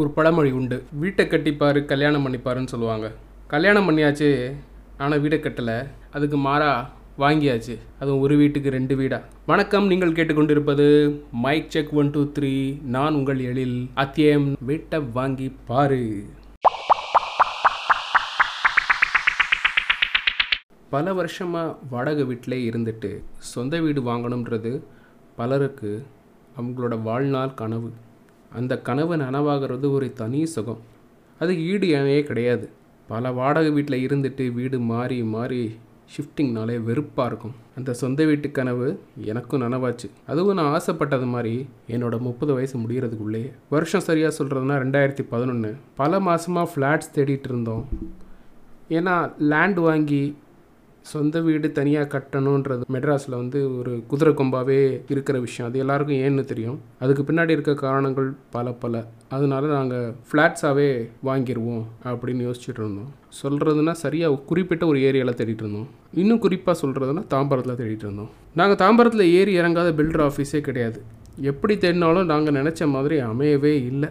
ஒரு பழமொழி உண்டு. வீட்டை கட்டிப்பார் கல்யாணம் பண்ணிப்பாருன்னு சொல்லுவாங்க. கல்யாணம் பண்ணியாச்சு ஆனால் வீடை கட்டலை. அதுக்கு மாறா வாங்கியாச்சு. அதுவும் ஒரு வீட்டுக்கு ரெண்டு வீடா. வணக்கம் நீங்கள் கேட்டுக்கொண்டிருப்பது mic check one two three நான் உங்கள் எழில் அத்தியம் வீட்டை வாங்கி பாரு. பல வருஷமாக வாடகை வீட்டிலே இருந்துட்டு சொந்த வீடு வாங்கணுன்றது பலருக்கு அவங்களோட வாழ்நாள் கனவு. அந்த கனவு நனவாகிறது ஒரு தனி சுகம். அது ஈடு இணையே கிடையாது. பல வாடகை வீட்டில் இருந்துட்டு வீடு மாறி மாறி ஷிஃப்டிங்னாலே வெறுப்பாக இருக்கும். அந்த சொந்த வீட்டு கனவு எனக்கும் நனவாச்சு. அதுவும் நான் ஆசைப்பட்டது மாதிரி என்னோட முப்பது வயசு முடிகிறதுக்குள்ளே வருஷம் சரியாக சொல்கிறதுனா ரெண்டாயிரத்தி பதினொன்று பல மாதமாக ஃப்ளாட்ஸ் தேடிட்டு இருந்தோம். ஏன்னா லேண்ட் வாங்கி சொந்த வீடு தனியாக கட்டணுன்றது மெட்ராஸில் வந்து ஒரு குதிரை கொம்பாவே இருக்கிற விஷயம். அது எல்லாருக்கும் ஏன்னு தெரியும். அதுக்கு பின்னாடி இருக்க காரணங்கள் பல பல. அதனால நாங்கள் ஃப்ளாட்ஸாகவே வாங்கிடுவோம் அப்படின்னு யோசிச்சுட்டு இருந்தோம். சொல்கிறதுனா சரியாக குறிப்பிட்ட ஒரு ஏரியாவில் தேடிட்டு இருந்தோம். இன்னும் குறிப்பாக சொல்கிறதுனா தாம்பரத்தில் தேடிட்டு இருந்தோம். நாங்கள் தாம்பரத்தில் ஏறி இறங்காத பில்டர் ஆஃபீஸே கிடையாது. எப்படி தேடினாலும் நாங்கள் நினச்ச மாதிரி அமையவே இல்லை.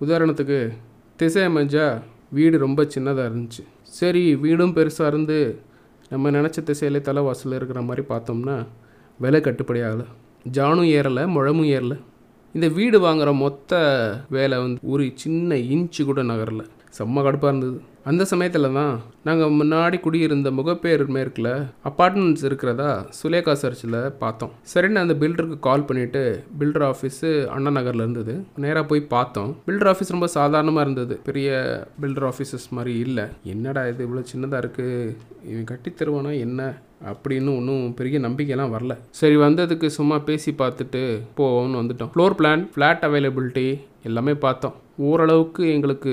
உதாரணத்துக்கு திசை அமைஞ்சா வீடு ரொம்ப சின்னதாக இருந்துச்சு. சரி வீடும் பெருசாக இருந்து நம்ம நினச்ச திசையிலே தலைவாசலில் இருக்கிற மாதிரி பார்த்தோம்னா விலை கட்டுப்படி ஆகலை. ஜானும் ஏறலை முழமும் ஏறலை. இந்த வீடு வாங்குகிற மொத்த வேலை வந்து ஒரு சின்ன இன்ச்சு கூட நகரல. செம்ம கடுப்பாக இருந்தது. அந்த சமயத்தில் தான் நாங்கள் முன்னாடி குடியிருந்த முகப்பேர் மேற்கில் அப்பார்ட்மெண்ட்ஸ் இருக்கிறதா சுலேகா சர்ச்சில் பார்த்தோம். சரின்னு அந்த பில்டருக்கு கால் பண்ணிவிட்டு பில்டர் ஆஃபீஸு அண்ணா நகரில் இருந்தது. நேராக போய் பார்த்தோம். பில்டர் ஆஃபீஸ் ரொம்ப சாதாரணமாக இருந்தது. பெரிய பில்டர் ஆஃபீஸஸ் மாதிரி இல்லை. என்னடா இது? இவ்வளோ சின்னதாக இருக்குது இவன் கட்டி தருவானா என்ன? அப்படின்னு ஒன்றும் பெரிய நம்பிக்கைலாம் வரல. சரி வந்ததுக்கு சும்மா பேசி பார்த்துட்டு போவோம்னு வந்துட்டோம். ஃப்ளோர் பிளான் ஃப்ளாட் அவைலபிலிட்டி எல்லாமே பார்த்தோம். ஓரளவுக்கு எங்களுக்கு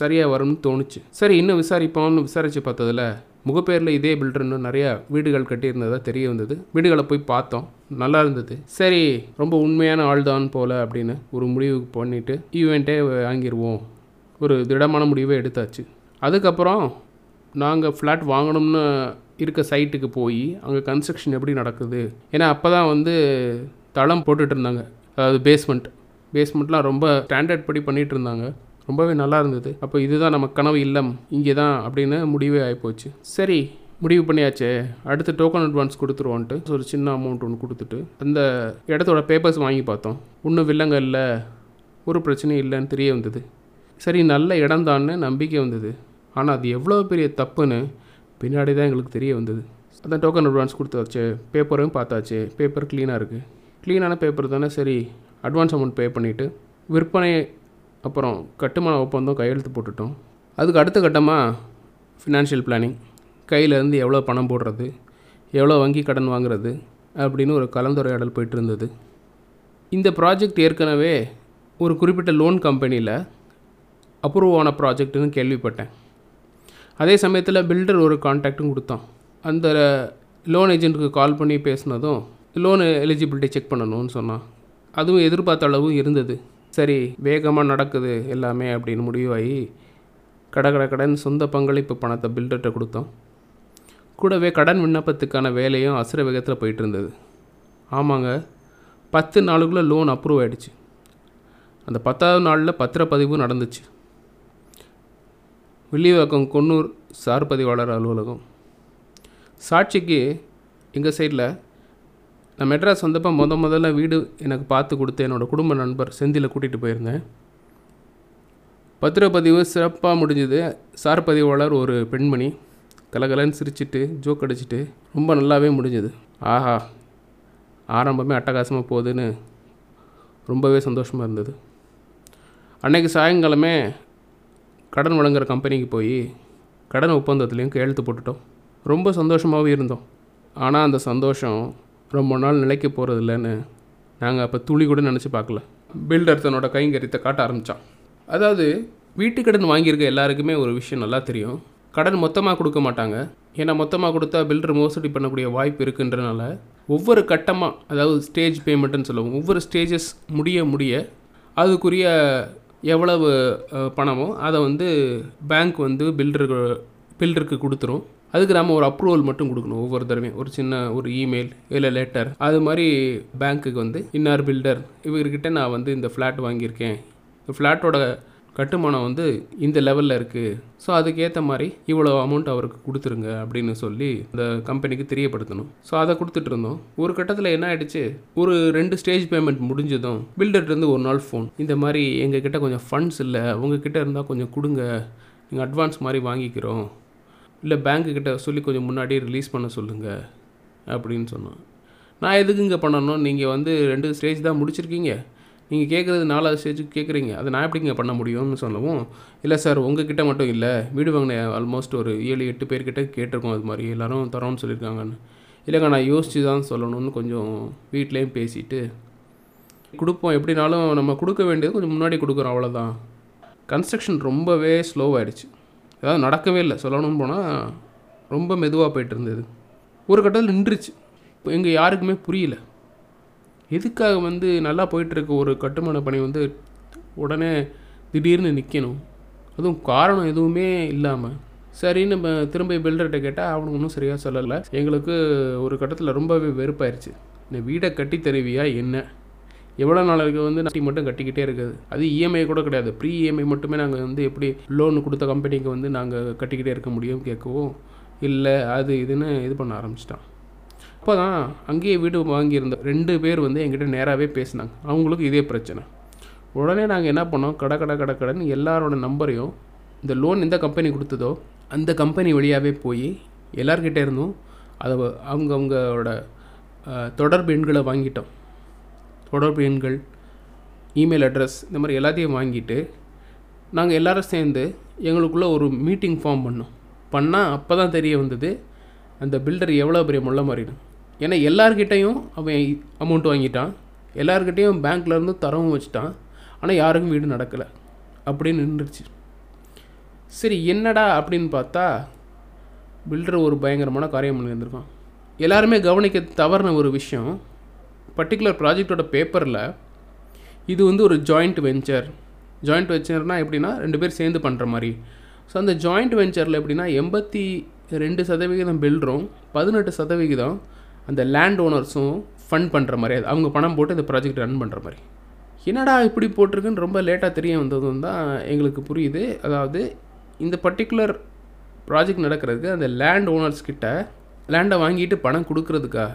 சரியாக வரும்னு தோணுச்சு. சரி இன்னும் விசாரிப்போம்னு விசாரித்து பார்த்ததுல முகப்பேரில் இதே பில்டர்னு நிறையா வீடுகள் கட்டியிருந்ததாக தெரிய வந்தது. வீடுகளை போய் பார்த்தோம். நல்லா இருந்தது. சரி ரொம்ப உண்மையான ஆள் தான் போல அப்படின்னு ஒரு முடிவு பண்ணிவிட்டு ஈவெண்ட்டே வாங்கிடுவோம் ஒரு திடமான முடிவை எடுத்தாச்சு. அதுக்கப்புறம் நாங்கள் ஃப்ளாட் வாங்கணும்னு இருக்க சைட்டுக்கு போய் அங்கே கன்ஸ்ட்ரக்ஷன் எப்படி நடக்குது? ஏன்னா அப்போ தான் வந்து தளம் போட்டுட்டு இருந்தாங்க. அதாவது பேஸ்மெண்ட் பேஸ்மெண்ட்லாம் ரொம்ப ஸ்டாண்டர்ட் படி பண்ணிகிட்டு இருந்தாங்க. ரொம்பவே நல்லா இருந்தது. அப்போ இதுதான் நம்ம கனவு இல்லம். இங்கே தான் அப்படின்னு முடிவே ஆகிப்போச்சு சரி முடிவு பண்ணியாச்சே. அடுத்து டோக்கன் அட்வான்ஸ் கொடுத்துருவோன்ட்டு ஒரு சின்ன அமௌண்ட் ஒன்று கொடுத்துட்டு அந்த இடத்தோட பேப்பர்ஸ் வாங்கி பார்த்தோம். ஒன்றும் வில்லங்க இல்லை. ஒரு பிரச்சனையும் இல்லைன்னு தெரிய வந்தது. சரி நல்ல இடம்தான்னு நம்பிக்கை வந்தது. ஆனால் அது எவ்வளோ பெரிய தப்புன்னு பின்னாடி தான் எங்களுக்கு தெரிய வந்தது. அதான் டோக்கன் அட்வான்ஸ் கொடுத்தாச்சு. பேப்பரும் பார்த்தாச்சு. பேப்பர் க்ளீனாக இருக்குது க்ளீனான பேப்பர் தானே. சரி அட்வான்ஸ் அமௌண்ட் பே பண்ணிவிட்டு விற்பனை அப்புறம் கட்டுமான ஒப்பந்தம் கையெழுத்து போட்டுட்டோம். அதுக்கு அடுத்த கட்டமாக ஃபினான்ஷியல் பிளானிங் கையிலேருந்து எவ்வளோ பணம் போடுறது எவ்வளோ வங்கி கடன் வாங்குறது அப்படின்னு ஒரு கலந்துரையாடல் போயிட்டு இருந்தது இந்த ப்ராஜெக்ட் ஏற்கனவே ஒரு குறிப்பிட்ட லோன் கம்பெனியில் அப்ரூவ் ஆன ப்ராஜெக்ட்டுன்னு கேள்விப்பட்டேன். அதே சமயத்தில் பில்டர் ஒரு கான்டாக்டும் கொடுத்தான். அந்த லோன் ஏஜென்ட்டுக்கு கால் பண்ணி பேசினதும் லோனு எலிஜிபிலிட்டி செக் பண்ணணும்னு சொன்னான். அதுவும் எதிர்பார்த்த அளவு இருந்தது. சரி வேகமாக நடக்குது எல்லாமே அப்படின்னு முடிவாகி கட கட கடன் சொந்த பங்களிப்பு பணத்தை பில்டர்கிட்ட கொடுத்தோம். கூடவே கடன் விண்ணப்பத்துக்கான வேலையும் அசுர வேகத்தில் போயிட்டு இருந்தது. ஆமாங்க பத்து நாளுக்குள்ளே லோன் அப்ரூவ் ஆகிடுச்சு அந்த பத்தாவது நாளில் பத்திரப்பதிவு நடந்துச்சு. வில்லிவாக்கம் கொன்னூர் சார் பதிவாளர் அலுவலகம். சாட்சிக்கு எங்கள் சைடில் நான் மெட்ராஸ் வந்தப்போ முத முதல்ல வீடு எனக்கு பார்த்து கொடுத்து என்னோடய குடும்ப நண்பர் செந்தியில் கூட்டிகிட்டு போயிருந்தேன். பத்திரப்பதிவு சிறப்பாக முடிஞ்சுது. சார் பதிவாளர் ஒரு பெண்மணி. கலகலன்னு சிரிச்சிட்டு ஜோக் அடிச்சிட்டு ரொம்ப நல்லாவே முடிஞ்சுது. ஆஹா ஆரம்பமே அட்டகாசமாக போகுதுன்னு ரொம்பவே சந்தோஷமாக இருந்தது. அன்றைக்கி சாயங்காலமே கடன் வழங்குற கம்பெனிக்கு போய் கடன் ஒப்பந்தத்துலேயும் கையெழுத்து போட்டுட்டோம். ரொம்ப சந்தோஷமாகவே இருந்தோம். ஆனால் அந்த சந்தோஷம் ரொம்ப நாள் நிலைக்க போகிறது இல்லைன்னு நாங்கள் அப்போ துளி கூட நினச்சி பார்க்கல. பில்டர் தன்னோட கைங்கரியத்தை காட்ட ஆரம்பித்தான் அதாவது வீட்டு கடன் வாங்கியிருக்க எல்லாருக்குமே ஒரு விஷயம் நல்லா தெரியும். கடன் மொத்தமாக கொடுக்க மாட்டாங்க. ஏன்னா மொத்தமாக கொடுத்தா பில்டர் மோசடி பண்ணக்கூடிய வாய்ப்பு இருக்குன்றனால ஒவ்வொரு கட்டமாக அதாவது ஸ்டேஜ் பேமெண்ட்டுன்னு சொல்லுவோம் ஒவ்வொரு ஸ்டேஜஸ் முடிய முடிய அதுக்குரிய எவ்வளவு பணமோ அதை வந்து பேங்க் வந்து பில்டருக்கு பில்டருக்கு கொடுத்துரும். அதுக்கு நம்ம ஒரு அப்ரூவல் மட்டும் கொடுக்கணும் ஒவ்வொரு தடவையும். ஒரு சின்ன ஒரு இமெயில் இல்லை லெட்டர் அது மாதிரி பேங்க்குக்கு வந்து இன்னார் பில்டர் இவர்கிட்ட நான் வந்து இந்த ஃப்ளாட் வாங்கியிருக்கேன். இந்த ஃப்ளாட்டோட கட்டுமானம் வந்து இந்த லெவலில் இருக்குது ஸோ அதுக்கேற்ற மாதிரி இவ்வளோ அமௌண்ட் அவருக்கு கொடுத்துருங்க அப்படின்னு சொல்லி இந்த கம்பெனிக்கு தெரியப்படுத்தணும். ஸோ அதை கொடுத்துட்டு இருந்தோம். ஒரு கட்டத்தில் என்ன ஆயிடுச்சு? ஒரு ரெண்டு ஸ்டேஜ் பேமெண்ட் முடிஞ்சதும் பில்டர்லேருந்து ஒரு நாள் ஃபோன் இந்த மாதிரி எங்கள் கிட்ட கொஞ்சம் ஃபண்ட்ஸ் இல்லை. உங்ககிட்ட இருந்தால் கொஞ்சம் கொடுங்க. நீங்கள் அட்வான்ஸ் மாதிரி வாங்கிக்கிறோம். இல்லை பேங்க்குக்கிட்ட சொல்லி கொஞ்சம் முன்னாடியே ரிலீஸ் பண்ண சொல்லுங்கள் அப்படின்னு சொன்னோம் நான் எதுக்குங்க பண்ணணும்? நீங்கள் வந்து ரெண்டு ஸ்டேஜ் தான் முடிச்சிருக்கீங்க. நீங்கள் கேட்குறது நாலாவது ஸ்டேஜுக்கு கேட்குறீங்க அதை நான் எப்படிங்க பண்ண முடியும்னு சொல்லவும் இல்லை சார் உங்ககிட்ட மட்டும் இல்லை. வீடு வாங்கின ஆல்மோஸ்ட் ஒரு ஏழு எட்டு பேர்கிட்ட கேட்டிருக்கோம் அது மாதிரி. எல்லோரும் தரோன்னு சொல்லியிருக்காங்கன்னு. இல்லைங்க நான் யோசித்து தான் சொல்லணும்னு கொஞ்சம் வீட்லேயும் பேசிட்டு கொடுப்போம். எப்படினாலும் நம்ம கொடுக்க வேண்டியது கொஞ்சம் முன்னாடி கொடுக்குறோம் அவ்வளோதான் கன்ஸ்ட்ரக்ஷன் ரொம்பவே ஸ்லோவாகிடுச்சு அதாவது நடக்கவே இல்லை. சொல்லணும்னு போனால் ரொம்ப மெதுவாக போயிட்டு இருந்தது. ஒரு கட்டத்தில் நின்றுச்சு. எங்கள் யாருக்குமே புரியல. எதுக்காக வந்து நல்லா போயிட்டுருக்க ஒரு கட்டுமான பணி வந்து உடனே திடீர்னு நிற்கணும் அதுவும் காரணம் எதுவுமே இல்லாமல் சரி நம்ம திரும்ப பில்டர்கிட்ட கேட்டால் அவனுக்கு ஒன்றும் சரியாக சொல்லலை. எங்களுக்கு ஒரு கட்டத்தில் ரொம்பவே வெறுப்பாயிருச்சு. இந்த வீடை கட்டி தருவியா என்ன? எவ்வளோ நாளைக்கு வந்து நட்டி மட்டும் கட்டிக்கிட்டே இருக்குது. அது இஎம்ஐ கூட கிடையாது. ப்ரீ இஎம்ஐ மட்டுமே நாங்கள் வந்து எப்படி லோன் கொடுத்த கம்பெனிக்கு வந்து நாங்கள் கட்டிக்கிட்டே இருக்க முடியும் கேட்கவும் இல்லை அது இதுன்னு இது பண்ண ஆரம்பிச்சிட்டான். அப்போ தான் அங்கேயே வீடு வாங்கியிருந்த ரெண்டு பேர் வந்து எங்கிட்ட நேராகவே பேசினாங்க. அவங்களுக்கு இதே பிரச்சனை. உடனே நாங்கள் என்ன பண்ணோம்? கடை கடை கடை கடைன்னு எல்லாரோட நம்பரையும் இந்த லோன் எந்த கம்பெனி கொடுத்ததோ அந்த கம்பெனி வழியாகவே போய் எல்லார்கிட்டே இருந்தும் அதை அவங்க அவங்களோட தொடர்பு எண்களை வாங்கிட்டோம். தொடர்பு எண்கள் இமெயில் அட்ரஸ் இந்த மாதிரி எல்லாத்தையும் வாங்கிட்டு நாங்கள் எல்லோரும் சேர்ந்து எங்களுக்குள்ளே ஒரு மீட்டிங் ஃபார்ம் பண்ணோம். பண்ணால் அப்போ தான் தெரிய வந்தது அந்த பில்டர் எவ்வளோ பெரிய முள்ள மாறிடும் ஏன்னா எல்லார்கிட்டையும் அவன் அமௌண்ட் வாங்கிட்டான். எல்லார்கிட்டேயும் பேங்க்லேருந்து தரவும் வச்சுட்டான். ஆனால் யாருக்கும் வீடு நடக்கலை. அப்படின்னு நின்றுச்சு சரி என்னடா அப்படின்னு பார்த்தா பில்டர் ஒரு பயங்கரமான காரியம் பண்ணியிருந்திருக்கான் எல்லாருமே கவனிக்க தவறின ஒரு விஷயம் பர்டிகுலர் ப்ராஜெக்டோட பேப்பரில் இது வந்து ஒரு ஜாயிண்ட் வெஞ்சர் ஜாயிண்ட் வெஞ்சர்னால் எப்படின்னா ரெண்டு பேர் சேர்ந்து பண்ணுற மாதிரி. ஸோ அந்த ஜாயிண்ட் வெஞ்சரில் எப்படின்னா எண்பத்தி ரெண்டு சதவிகிதம் பில்டரும் பதினெட்டு சதவிகிதம் அந்த லேண்ட் ஓனர்ஸும் ஃபண்ட் பண்ணுற மாதிரி அது அவங்க பணம் போட்டு இந்த ப்ராஜெக்ட் ரன் பண்ணுற மாதிரி. என்னடா இப்படி போட்டிருக்குன்னு ரொம்ப லேட்டாக தெரிய வந்ததும் தான் எங்களுக்கு புரியுது. அதாவது இந்த பர்டிகுலர் ப்ராஜெக்ட் நடக்கிறதுக்கு அந்த லேண்ட் ஓனர்ஸ் கிட்ட லேண்டை வாங்கிட்டு பணம் கொடுக்கறதுக்காக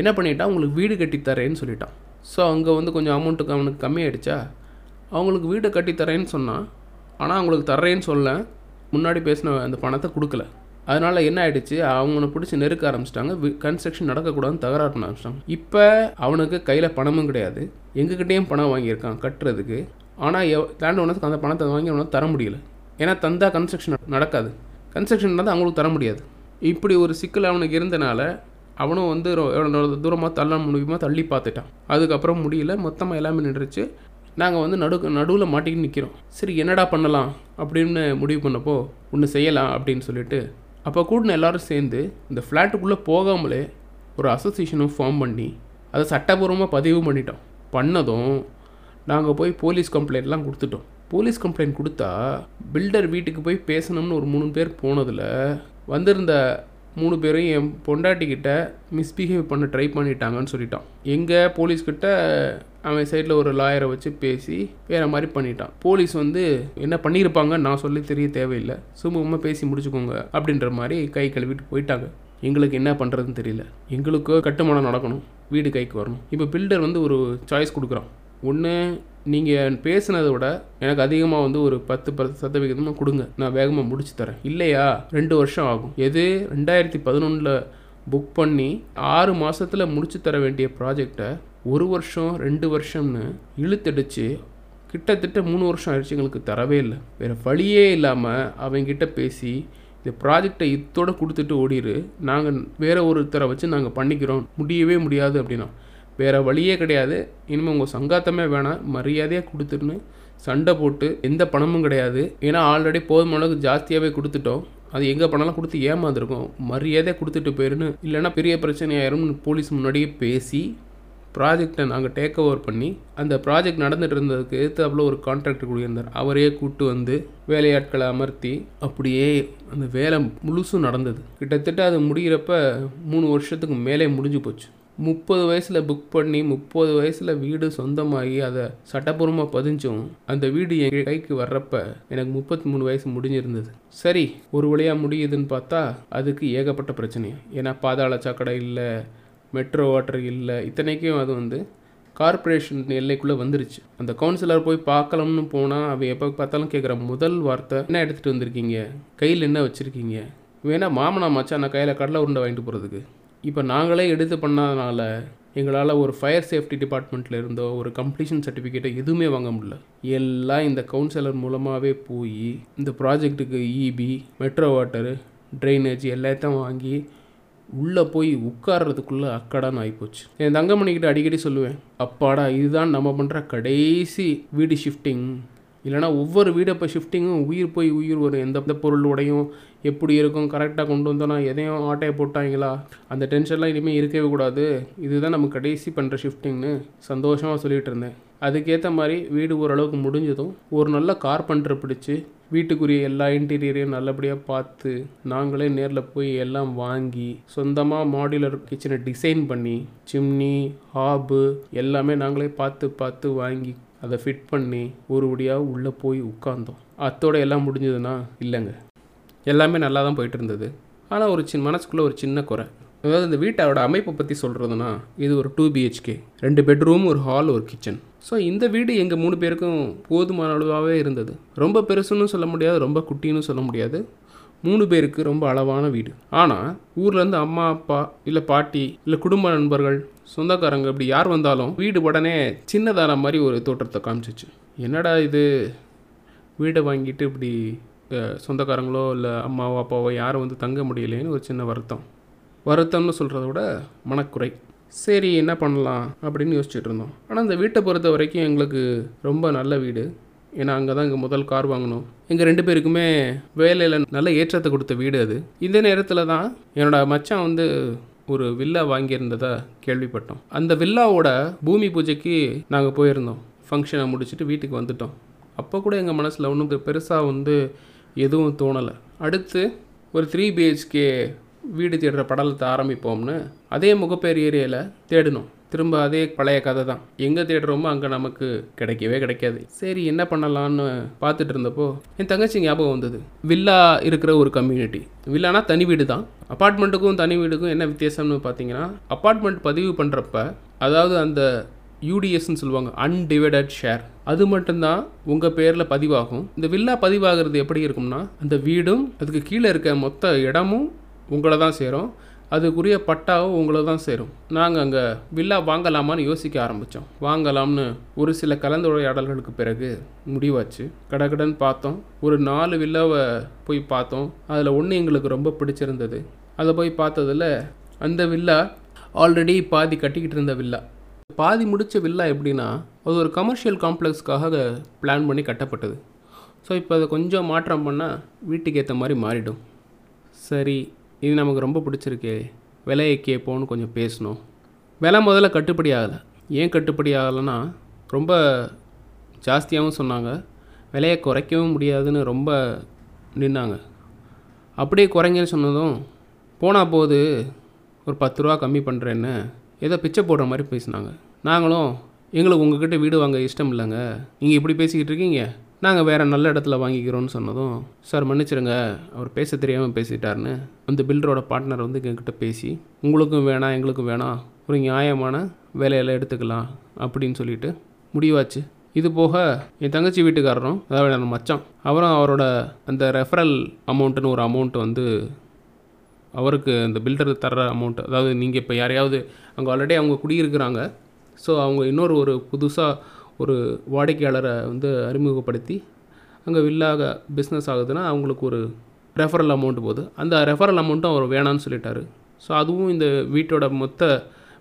என்ன பண்ணிட்டான் உங்களுக்கு வீடு கட்டி தரேன்னு சொல்லிட்டான் ஸோ அங்கே வந்து கொஞ்சம் அமௌண்ட்டுக்கு அவனுக்கு கம்மியாயிடுச்சா? அவங்களுக்கு வீடு கட்டி தரேன்னு சொன்னான் ஆனால் அவங்களுக்கு தர்றேன்னு சொல்ல முன்னாடி பேசின அந்த பணத்தை கொடுக்கல. அதனால் என்ன ஆயிடுச்சு? அவங்கள பிடிச்சி நெருக்க ஆரம்பிச்சிட்டாங்க. கன்ஸ்ட்ரக்ஷன் நடக்கக்கூடாதுன்னு தகராறு பண்ண ஆரம்பிச்சிட்டாங்க. இப்போ அவனுக்கு கையில் பணமும் கிடையாது. எங்ககிட்டேயும் பணம் வாங்கியிருக்கான் கட்டுறதுக்கு. ஆனால் லேண்ட் ஓனர்ஸ்க்கு அந்த பணத்தை வாங்கி அவனால் தர முடியல. ஏன்னா தந்தால் கன்ஸ்ட்ரக்ஷன் நடக்காது. கன்ஸ்ட்ரக்ஷன் நடந்தால் அவங்களுக்கு தர முடியாது. இப்படி ஒரு சிக்கல் அவனுக்கு இருந்தனால அவனும் வந்து எவ்வளோ தூரமாக தள்ள முடியுமா தள்ளி பார்த்துட்டான். அதுக்கப்புறம் முடியல மொத்தமாக எல்லாமே நின்றுச்சு. நாங்கள் வந்து நடு நடுவில் மாட்டிக்கிட்டு நிற்கிறோம் சரி என்னடா பண்ணலாம் அப்படின்னு முடிவு பண்ணப்போ ஒன்று செய்யலாம் அப்படின்னு சொல்லிட்டு அப்போ கூட்டின எல்லாரும் சேர்ந்து இந்த ஃப்ளாட்டுக்குள்ளே போகாமலே ஒரு அசோசியேஷனும் ஃபார்ம் பண்ணி அதை சட்டபூர்வமாக பதிவு பண்ணிட்டோம். பண்ணதும் நாங்கள் போய் போலீஸ் கம்ப்ளைண்ட்லாம் கொடுத்துட்டோம். போலீஸ் கம்ப்ளைண்ட் கொடுத்தா பில்டர் வீட்டுக்கு போய் பேசணும்னு ஒரு மூணு பேர் போனதில் வந்திருந்த மூணு பேரும் என் பொண்டாட்டிக்கிட்ட மிஸ்பிஹேவ் பண்ண ட்ரை பண்ணிட்டாங்கன்னு சொல்லிட்டான். எங்கள் போலீஸ்கிட்ட அவன் சைடில் ஒரு லாயரை வச்சு பேசி வேறு மாதிரி பண்ணிட்டான். போலீஸ் வந்து என்ன பண்ணியிருப்பாங்க நான் சொல்லி தெரிய தேவையில்லை. சுமூகமாக பேசி முடிச்சுக்கோங்க அப்படின்ற மாதிரி கை கழுவிட்டு போயிட்டாங்க. எங்களுக்கு என்ன பண்ணுறதுன்னு தெரியல. எங்களுக்கோ கட்டுமானம் நடக்கணும். வீடு கைக்கு வரணும். இப்போ பில்டர் வந்து ஒரு சாய்ஸ் கொடுக்குறான். ஒன்று நீங்கள் பேசுனதை விட எனக்கு அதிகமாக வந்து ஒரு பத்து பத்து சதவிகிதமாக கொடுங்க. நான் வேகமாக முடிச்சு தரேன். இல்லையா? ரெண்டு வருஷம் ஆகும். எது? ரெண்டாயிரத்தி பதினொன்றில் புக் பண்ணி ஆறு மாதத்தில் முடிச்சு தர வேண்டிய ப்ராஜெக்டை ஒரு வருஷம் ரெண்டு வருஷம்னு இழுத்தடிச்சு கிட்டத்தட்ட மூணு வருஷம் ஆயிடுச்சு எங்களுக்கு தரவே இல்லை. வேறு வழியே இல்லாமல் அவங்ககிட்ட பேசி இந்த ப்ராஜெக்டை இத்தோட கொடுத்துட்டு ஓடிரு. நாங்கள் வேற ஒருத்தரை வச்சு நாங்கள் பண்ணிக்கிறோம். முடியவே முடியாது அப்படின்னா. வேறு வழியே கிடையாது. இனிமேல் உங்கள் சங்காத்தமே வேணாம். மரியாதையாக கொடுத்துருன்னு சண்டை போட்டு எந்த பணமும் கிடையாது. ஏன்னா ஆல்ரெடி போதுமான அளவுக்கு ஜாஸ்தியாகவே கொடுத்துட்டோம். அது எங்கே பணம்லாம் கொடுத்து ஏமாந்துருக்கோம். மரியாதையாக கொடுத்துட்டு போயிருன்னு. இல்லைன்னா பெரிய பிரச்சனையாயிரும்னு போலீஸ் முன்னாடியே பேசி ப்ராஜெக்டை நாங்கள் டேக் ஓவர் பண்ணி அந்த ப்ராஜெக்ட் நடந்துகிட்டு இருந்ததுக்கு எதிர்த்தாப்புல ஒரு கான்ட்ராக்டர் கூடியிருந்தார் அவரையே கூட்டு வந்து வேலையாட்களை அமர்த்தி அப்படியே அந்த வேலை முழுசும் நடந்தது. கிட்டத்தட்ட அது முடிகிறப்ப மூணு வருஷத்துக்கு மேலே முடிஞ்சு போச்சு. முப்பது வயசில் புக் பண்ணி முப்பது வயசில் வீடு சொந்தமாகி அதை சட்டப்பூர்வமாக பதிஞ்சும். அந்த வீடு என் கைக்கு வர்றப்ப எனக்கு முப்பத்தி மூணு வயசு முடிஞ்சிருந்தது. சரி ஒரு வழியாக முடியுதுன்னு பார்த்தா அதுக்கு ஏகப்பட்ட பிரச்சனை. ஏன்னா பாதாள சாக்கடை இல்லை மெட்ரோ வாட்டர் இல்லை இத்தனைக்கும் அது வந்து கார்ப்பரேஷன் எல்லைக்குள்ளே வந்துருச்சு. அந்த கவுன்சிலர் போய் பார்க்கலாம்னு போனால் அவன் எப்போ பார்த்தாலும் கேட்குற முதல் வார்த்தை என்ன எடுத்துகிட்டு வந்திருக்கீங்க? கையில் என்ன வச்சுருக்கீங்க? வேணா மாமனா மச்சான் நான் கையில் கடலை உருண்டை வாங்கிட்டு போகிறதுக்கு இப்போ நாங்களே எடுத்து பண்ணாதனால எங்களால் ஒரு ஃபயர் சேஃப்டி டிபார்ட்மெண்ட்டில் இருந்தோ ஒரு கம்ப்ளீஷன் சர்டிஃபிகேட்டோ எதுவுமே வாங்க முடியல. எல்லாம் இந்த கவுன்சிலர் மூலமாகவே போய் இந்த ப்ராஜெக்ட்டுக்கு இபி மெட்ரோ வாட்டரு ட்ரைனேஜ் எல்லாத்தையும் வாங்கி உள்ளே போய் உட்கார்றதுக்குள்ளே அக்கடான்னு ஆகிப்போச்சு என் தங்கமணிக்கிட்ட அடிக்கடி சொல்லுவேன் அப்பாடா இதுதான் நம்ம பண்ணுற கடைசி வீடு ஷிஃப்டிங் இல்லைனா ஒவ்வொரு வீடு இப்போ ஷிஃப்டிங்கும் உயிர் போய் உயிர் வரும். எந்த பொருளோடையும் எப்படி இருக்கும் கரெக்டாக கொண்டு வந்தோன்னா எதையும் ஆட்டையை போட்டாங்களா? அந்த டென்ஷன்லாம் இனிமேல் இருக்கவே கூடாது. இதுதான் நம்ம கடைசி பண்ணுற ஷிஃப்டிங்னு சந்தோஷமாக சொல்லிகிட்டு இருந்தேன். அதுக்கேற்ற மாதிரி வீடு ஓரளவுக்கு முடிஞ்சதும் ஒரு நல்ல கார்பெண்டர் பிடிச்சி வீட்டுக்குரிய எல்லா இன்டீரியரையும் நல்லபடியாக பார்த்து நாங்களே நேரில் போய் எல்லாம் வாங்கி சொந்தமாக மாடுலர் கிச்சனை டிசைன் பண்ணி சிம்னி ஹாபு எல்லாமே நாங்களே பார்த்து பார்த்து வாங்கி அதை ஃபிட் பண்ணி ஒரு ஒடியாக உள்ளே போய் உட்காந்தோம் அத்தோட எல்லாம் முடிஞ்சதுன்னா இல்லைங்க. எல்லாமே நல்லா தான் போயிட்டு இருந்தது. ஆனால் ஒரு சின்ன மனசுக்குள்ளே ஒரு சின்ன குறை. அதாவது இந்த வீட்டோட அமைப்பை பற்றி சொல்கிறதுனா இது ஒரு டூ பிஹெச்கே ரெண்டு பெட்ரூம் ஒரு ஹால் ஒரு கிச்சன் ஸோ இந்த வீடு எங்கள் மூணு பேருக்கும் போதுமான அளவாகவே இருந்தது. ரொம்ப பெருசுன்னு சொல்ல முடியாது ரொம்ப குட்டின்னு சொல்ல முடியாது. மூணு பேருக்கு ரொம்ப அளவான வீடு. ஆனால் ஊர்லேருந்து அம்மா அப்பா இல்லை பாட்டி இல்லை குடும்ப நண்பர்கள் சொந்தக்காரங்க இப்படி யார் வந்தாலும் வீடு உடனே சின்னதான மாதிரி ஒரு தோற்றத்தை காமிச்சிச்சு. என்னடா இது? வீடை வாங்கிட்டு இப்படி சொந்தக்காரங்களோ இல்லை அம்மாவோ அப்பாவோ யாரும் வந்து தங்க முடியலேன்னு ஒரு சின்ன வருத்தம். வருத்தம்னு சொல்கிறத விட மனக்குறை. சரி என்ன பண்ணலாம் அப்படின்னு யோசிச்சுட்டு இருந்தோம். ஆனால் இந்த வீட்டை பொறுத்த வரைக்கும் எங்களுக்கு ரொம்ப நல்ல வீடு. ஏன்னா அங்கே தான் இங்கே முதல் கார் வாங்கினோம். எங்கள் ரெண்டு பேருக்குமே வேலையில் நல்ல ஏற்றத்தை கொடுத்த வீடு அது. இந்த நேரத்தில் தான் என்னோடய மச்சான் வந்து ஒரு வில்லா வாங்கியிருந்ததா கேள்விப்பட்டோம். அந்த வில்லாவோட பூமி பூஜைக்கு நாங்கள் போயிருந்தோம். ஃபங்க்ஷனை முடிச்சுட்டு வீட்டுக்கு வந்துட்டோம். அப்போ கூட எங்கள் மனசில் ஒன்றும் பெருசாக வந்து எதுவும் தோணலை. அடுத்து ஒரு த்ரீ பிஹெச்கே வீடு தேடுற படலத்தை ஆரம்பிப்போம்னு அதே முகப்பேர் ஏரியாவில் தேடினோம். திரும்ப அதே பழைய கதை தான். எங்கே தேடுறோமோ அங்கே நமக்கு கிடைக்கவே கிடைக்காது. சரி என்ன பண்ணலான்னு பார்த்துட்டு இருந்தப்போ என் தங்கச்சி ஞாபகம் வந்தது. வில்லா இருக்கிற ஒரு கம்யூனிட்டி வில்லானா தனி வீடு தான். அப்பார்ட்மெண்ட்டுக்கும் தனி வீடுக்கும் என்ன வித்தியாசம்னு பார்த்தீங்கன்னா அப்பார்ட்மெண்ட் பதிவு பண்ணுறப்ப அதாவது அந்த யூடிஎஸ்ன்னு சொல்லுவாங்க அன்டிவைடட் ஷேர் அது மட்டும்தான் உங்கள் பேரில் பதிவாகும். இந்த வில்லா பதிவாகிறது எப்படி இருக்கும்னா அந்த வீடும் அதுக்கு கீழே இருக்க மொத்த இடமும் உங்களை தான் சேரும். அதுக்குரிய பட்டாவும் உங்களை தான் சேரும். நாங்கள் அங்கே வில்லா வாங்கலாமான்னு யோசிக்க ஆரம்பித்தோம் வாங்கலாம்னு ஒரு சில கலந்துரையாடல்களுக்கு பிறகு முடிவாச்சு. கடகடன் பார்த்தோம். ஒரு நாலு வில்லாவை போய் பார்த்தோம். அதில் ஒன்று எங்களுக்கு ரொம்ப பிடிச்சிருந்தது. அதை போய் பார்த்ததில் அந்த வில்லா ஆல்ரெடி பாதி கட்டிக்கிட்டு இருந்த வில்லா. பாதி முடித்த வில்லா எப்படின்னா அது ஒரு கமர்ஷியல் காம்ப்ளெக்ஸ்க்காக பிளான் பண்ணி கட்டப்பட்டது. ஸோ இப்போ அதை கொஞ்சம் மாற்றம் பண்ணால் வீட்டுக்கு ஏற்ற மாதிரி மாறிடும். சரி இது நமக்கு ரொம்ப பிடிச்சிருக்கே. விலையை கேட்போன்னு கொஞ்சம் பேசணும். விலை முதல்ல கட்டுப்படி ஆகலை. ஏன் கட்டுப்படி ஆகலைன்னா ரொம்ப ஜாஸ்தியாகவும் சொன்னாங்க. விலையை குறைக்கவும் முடியாதுன்னு ரொம்ப நின்னாங்க. அப்படியே குறைங்கன்னு சொன்னதும் போனால் போது ஒரு பத்து ரூபா கம்மி பண்ணுறேன்னு ஏதோ பிச்சை போடுற மாதிரி பேசினாங்க. நாங்களும் எங்களுக்கு உங்ககிட்ட வீடு வாங்க இஷ்டம் இல்லைங்க. நீங்கள் இப்படி பேசிக்கிட்டு இருக்கீங்க. நாங்கள் வேறு நல்ல இடத்துல வாங்கிக்கிறோன்னு சொன்னதும் சார் மன்னிச்சிருங்க அவர் பேச தெரியாமல் பேசிட்டாருன்னு அந்த பில்டரோட பார்ட்னர் வந்து எங்ககிட்ட பேசி உங்களுக்கும் வேணாம் எங்களுக்கும் வேணாம் ஒரு நியாயமான வேலையெல்லாம் எடுத்துக்கலாம் அப்படின்னு சொல்லிட்டு முடிவாச்சு. இது போக என் தங்கச்சி வீட்டுக்காரரும் அதாவது என் மச்சான் அவரும் அவரோட அந்த ரெஃபரல் அமௌண்ட்டுன்னு ஒரு அமௌண்ட் வந்து அவருக்கு அந்த பில்டர் தர்ற அமௌண்ட் அதாவது நீங்கள் இப்போ யாரையாவது அங்கே ஆல்ரெடி அவங்க குடியிருக்கிறாங்க ஸோ அவங்க இன்னொரு ஒரு புதுசாக ஒரு வாடிக்கையாளரை வந்து அறிமுகப்படுத்தி அங்கே வில்லாக பிஸ்னஸ் ஆகுதுன்னா அவங்களுக்கு ஒரு ரெஃபரல் அமௌண்ட் போகுது. அந்த ரெஃபரல் அமௌண்ட்டும் அவர் வேணான்னு சொல்லிட்டாரு. ஸோ அதுவும் இந்த வீட்டோட மொத்த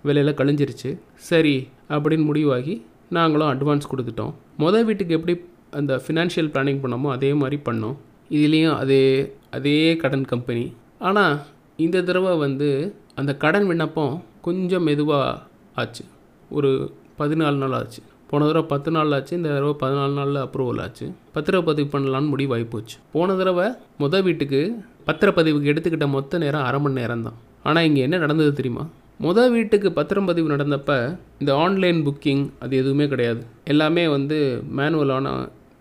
விலையில் கழிஞ்சிருச்சு. சரி அப்படின்னு முடிவாகி நாங்களும் அட்வான்ஸ் கொடுத்துட்டோம். மொதல் வீட்டுக்கு எப்படி அந்த ஃபினான்ஷியல் பிளானிங் பண்ணோமோ அதே மாதிரி பண்ணோம். இதுலேயும் அதே அதே கடன் கம்பெனி ஆனால் இந்த தடவை வந்து அந்த கடன் விண்ணப்பம் கொஞ்சம் மெதுவாக ஆச்சு. ஒரு பதினாலு நாள் ஆச்சு. போன தடவை பத்து நாள் ஆச்சு இந்த தடவை பதினாலு நாளில் அப்ரூவல் ஆச்சு. பத்திரப்பதிவு பண்ணலான்னு முடிவாகி போச்சு போன தடவை மொதல் வீட்டுக்கு பத்திரப்பதிவுக்கு எடுத்துக்கிட்ட மொத்த நேரம் அரை மணி நேரம் தான் ஆனால் இங்கே என்ன நடந்தது தெரியுமா? முதல் வீட்டுக்கு பத்திரம் பதிவு நடந்தப்ப இந்த ஆன்லைன் புக்கிங் அது எதுவுமே கிடையாது. எல்லாமே வந்து மேனுவலான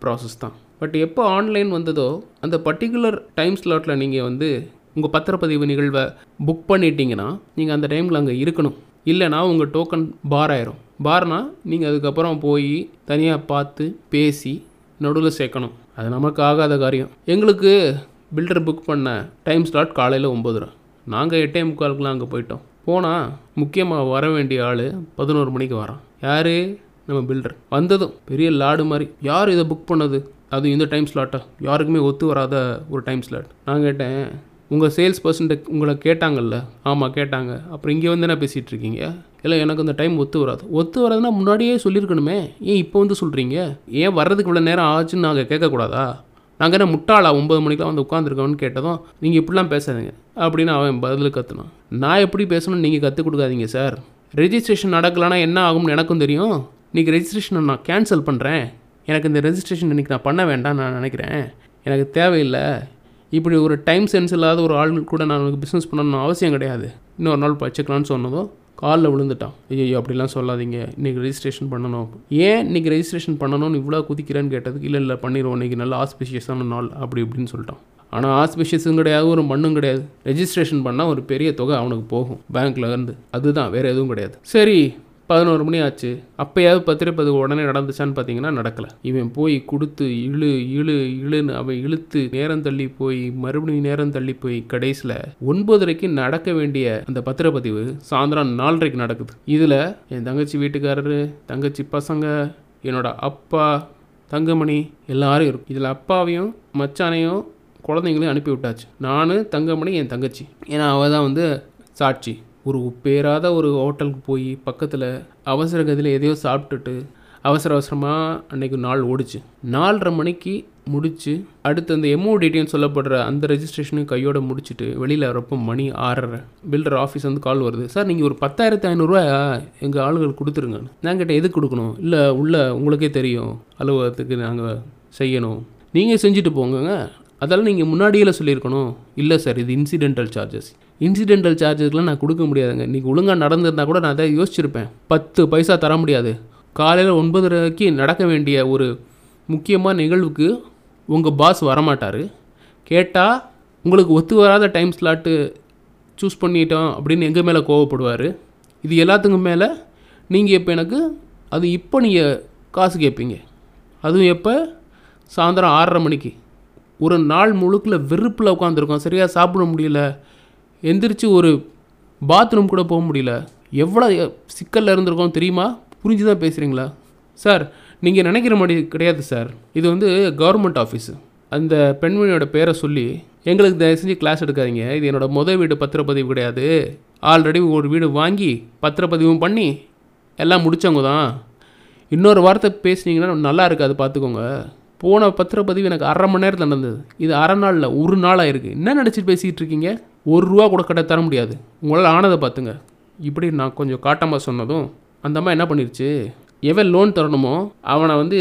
ப்ராசஸ் தான். பட் எப்போ ஆன்லைன் வந்ததோ அந்த பர்டிகுலர் டைம் ஸ்லாட்டில் நீங்கள் வந்து உங்கள் பத்திரப்பதிவு நிகழ்வை புக் பண்ணிட்டீங்கன்னா நீங்கள் அந்த டைமில் அங்கே இருக்கணும். இல்லைனா உங்கள் டோக்கன் பார் ஆயிரும். பார்னா நீங்கள் அதுக்கப்புறம் போய் தனியாக பார்த்து பேசி நடுவில் சேர்க்கணும். அது நமக்கு ஆகாத காரியம். எங்களுக்கு பில்டர் புக் பண்ண டைம் ஸ்லாட் காலையில் ஒம்பதுரூவா நாங்கள் எட்டே முக்காலுக்குலாம் அங்கே போயிட்டோம். போனால் முக்கியமாக வர வேண்டிய ஆள் பதினோரு மணிக்கு வரான். யார்? நம்ம பில்டர் வந்ததும் பெரிய லாடு மாதிரி. யார் இதை புக் பண்ணது? அது இந்த டைம் ஸ்லாட்டா யாருக்குமே ஒத்து வராத ஒரு டைம் ஸ்லாட் நான் கேட்டேன் உங்கள் சேல்ஸ் பர்சன்ட்டு உங்களை கேட்டாங்கல்ல? ஆமாம் கேட்டாங்க. அப்புறம் இங்கே வந்து என்ன பேசிகிட்ருக்கீங்க இல்லை எனக்கு அந்த டைம் ஒத்து வராது. ஒத்து வராதுன்னா முன்னாடியே சொல்லியிருக்கணுமே. ஏன் இப்போ வந்து சொல்கிறீங்க ஏன் வர்றதுக்கு இவ்வளோ நேரம் ஆச்சுன்னு நாங்கள் கேட்கக்கூடாதா? நாங்கள் என்ன முட்டாளா? ஒம்பது மணிக்கெலாம் வந்து உட்காந்துருக்கோன்னு கேட்டதும் நீங்கள் இப்படிலாம் பேசாதீங்க. அப்படின்னு அவன் பதில் கற்றுனான் நான் எப்படி பேசணும்னு நீங்கள் கற்றுக் கொடுக்காதீங்க சார் ரெஜிஸ்ட்ரேஷன் நடக்கலைன்னா என்ன ஆகும்னு எனக்கும் தெரியும். இன்றைக்கி ரெஜிஸ்ட்ரேஷனை நான் கேன்சல் பண்ணுறேன் எனக்கு இந்த ரெஜிஸ்ட்ரேஷன் இன்றைக்கி நான் பண்ண வேண்டாம்னு நான் நினைக்கிறேன். எனக்கு தேவையில்லை. இப்படி ஒரு டைம் சென்ஸ் இல்லாத ஒரு ஆள் கூட நான் பிஸ்னஸ் பண்ணணும்னு அவசியம் கிடையாது. இன்னொரு நாள் வச்சுக்கலான்னு சொன்னதும் காலில் விழுந்துட்டான். ஐயோ அப்படிலாம் சொல்லாதீங்க. இன்றைக்கி ரெஜிஸ்ட்ரேஷன் பண்ணணும். ஏன் இன்றைக்கி ரெஜிஸ்ட்ரேஷன் பண்ணணும்னு இவ்வளோ குதிக்கிறேன்னு கேட்டதுக்கு இல்லை இல்லை பண்ணிடுவோம் இன்றைக்கி நல்ல ஆஸ்பிஷியஸான நாள் அப்படி இப்படின்னு சொல்லிட்டான். ஆனால் ஆஸ்பிஷியஸும் கிடையாது ஒரு மண்ணும் கிடையாது. ரெஜிஸ்ட்ரேஷன் பண்ணால் ஒரு பெரிய தொகை அவனுக்கு போகும். பேங்க்கில் இருந்து. அதுதான் வேறு எதுவும் கிடையாது. சரி பதினோரு மணி ஆச்சு. அப்போயாவது பத்திரப்பதிவு உடனே நடந்துச்சான்னு பார்த்தீங்கன்னா நடக்கலை. இவன் போய் கொடுத்து இழு இழு இழுன்னு அவன் இழுத்து நேரம் தள்ளி போய் மறுபடியும் நேரம் தள்ளி போய் கடைசியில் ஒன்பதரைக்கு நடக்க வேண்டிய அந்த பத்திரப்பதிவு சாயந்தரம் நாலரைக்கு நடக்குது. இதில் என் தங்கச்சி வீட்டுக்காரரு தங்கச்சி பசங்க என்னோட அப்பா தங்கமணி எல்லாரும் இருக்கும். இதில் அப்பாவையும் மச்சானையும் குழந்தைங்களையும் அனுப்பி விட்டாச்சு நான் தங்கமணி என் தங்கச்சி. ஏன்னா அவள் தான் வந்து சாட்சி. ஒரு பேராத ஒரு ஹோட்டலுக்கு போய் பக்கத்தில் அவசர கதியில் எதையோ சாப்பிட்டுட்டு அவசர அவசரமாக அன்றைக்கு நாள் ஓடிச்சு. நாலரை மணிக்கு முடித்து அடுத்து அந்த எம்ஓடிடின்னு சொல்லப்படுற அந்த ரெஜிஸ்ட்ரேஷனையும் கையோட முடிச்சுட்டு வெளியில் வரப்போ மணி ஆறரை. பில்டர் ஆஃபீஸ் வந்து கால் வருது. சார் நீங்கள் ஒரு பத்தாயிரத்து ஐநூறுரூவா எங்கள் ஆளுகள் கொடுத்துருங்க. நான் கிட்டே எதுக்கு கொடுக்கணும்? இல்லை உள்ள உங்களுக்கே தெரியும். அலுவலகத்துக்கு நாங்கள் செய்யணும். நீங்கள் செஞ்சுட்டு போங்கங்க. அதெல்லாம் நீங்கள் முன்னாடியில் சொல்லியிருக்கணும். இல்லை சார் இது இன்சிடென்டல் சார்ஜஸ் இன்சிடென்டல் சார்ஜஸ்லாம் நான் கொடுக்க முடியாதுங்க. நீங்கள் ஒழுங்காக நடந்திருந்தா கூட நான் அதை யோசிச்சிருப்பேன். பத்து பைசா தர முடியாது. காலையில் ஒன்பதரைக்கு நடக்க வேண்டிய ஒரு முக்கியமான நிகழ்வுக்கு உங்கள் பாஸ் வரமாட்டார். கேட்டால் உங்களுக்கு ஒத்து வராத டைம் ஸ்லாட்டு சூஸ் பண்ணிட்டோம் அப்படின்னு எங்கள் மேலே கோவப்படுவார். இது எல்லாத்துக்கும் மேலே நீங்கள் இப்போ எனக்கு அது இப்போ நீங்கள் காசு கேட்பீங்க அதுவும் எப்போ? சாயந்தரம் ஆறரை மணிக்கு. ஒரு நாள் முழுக்கில் வெறுப்பில் உட்காந்துருக்கோம் சரியாக சாப்பிட முடியல. எந்திரிச்சு ஒரு பாத்ரூம் கூட போக முடியல. எவ்வளோ சிக்கலில் இருந்திருக்கோம் தெரியுமா? புரிஞ்சு தான் பேசுகிறீங்களா சார் நீங்கள் நினைக்கிற மாதிரி கிடையாது சார். இது வந்து கவர்மெண்ட் ஆஃபீஸு அந்த பெண்மணியோட பேரை சொல்லி எங்களுக்கு தயவு செஞ்சு கிளாஸ் எடுக்காதீங்க. இது என்னோடய மொதல் வீடு பத்திரப்பதிவு கிடையாது. ஆல்ரெடி ஒரு வீடு வாங்கி பத்திரப்பதிவும் பண்ணி எல்லாம் முடித்தவங்க தான். இன்னொரு வார்த்தை பேசுனீங்கன்னா நல்லா இருக்காது பார்த்துக்கோங்க. போன பத்திரப்பதிவு எனக்கு அரை மணி நேரத்தில் நடந்தது. இது அரை நாளில் ஒரு நாளாக இருக்குது என்ன நினச்சிட்டு பேசிகிட்டு இருக்கீங்க? ஒரு ரூபா கூட கடை தர முடியாது. உங்களால் ஆனதை பார்த்துங்க. இப்படி நான் கொஞ்சம் காட்டமாக சொன்னதும் அந்த அம்மா என்ன பண்ணிருச்சு? எவன் லோன் தரணுமோ அவனை வந்து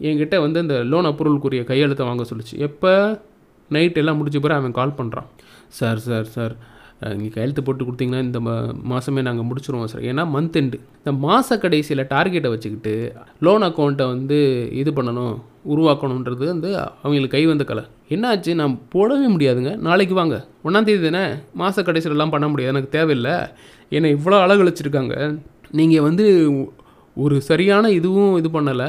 என்கிட்ட வந்து இந்த லோன் அப்ரூவலுக்குரிய கையெழுத்தை வாங்க சொல்லிச்சு. எப்போ? நைட் எல்லாம் முடிச்ச பிறகு அவன் கால் பண்ணுறான் சார் சார் சார் நீங்கள் கையெழுத்து போட்டு கொடுத்தீங்கன்னா இந்த மாதமே நாங்கள் முடிச்சிருவோம் சார் ஏன்னா மந்த் எண்டு இந்த மாத கடைசியில் டார்கெட்டை வச்சுக்கிட்டு லோன் அக்கௌண்ட்டை வந்து இது பண்ணணும் உருவாக்கணுன்றது வந்து அவங்களுக்கு கை வந்த கலை. என்னாச்சு? நான் போடவே முடியாதுங்க. நாளைக்கு வாங்க. ஒன்றாந்தேதி தானே? மாத கடைசியிலலாம் பண்ண முடியாது. எனக்கு தேவையில்லை. என்னை இவ்வளோ அழகழிச்சிருக்காங்க. நீங்கள் வந்து ஒரு சரியான இதுவும் இது பண்ணலை.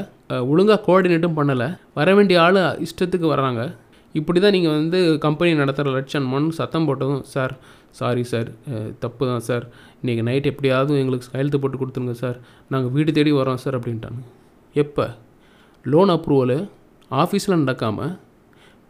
ஒழுங்காக கோஆர்டினேட்டும் பண்ணலை. வர வேண்டிய ஆள் இஷ்டத்துக்கு வர்றாங்க. இப்படி தான் நீங்கள் வந்து கம்பெனி நடத்துகிற லட்சணமானு சத்தம் போட்டதும் சார் சாரி சார் தப்பு தான் சார். இன்றைக்கி நைட் எப்படியாவது எங்களுக்கு கையெழுத்து போட்டு கொடுத்துருங்க சார். நாங்கள் வீடு தேடி வரோம் சார் அப்படின்ட்டாங்க. எப்போ? லோன் அப்ரூவலு ஆஃபீஸில் நடக்காமல்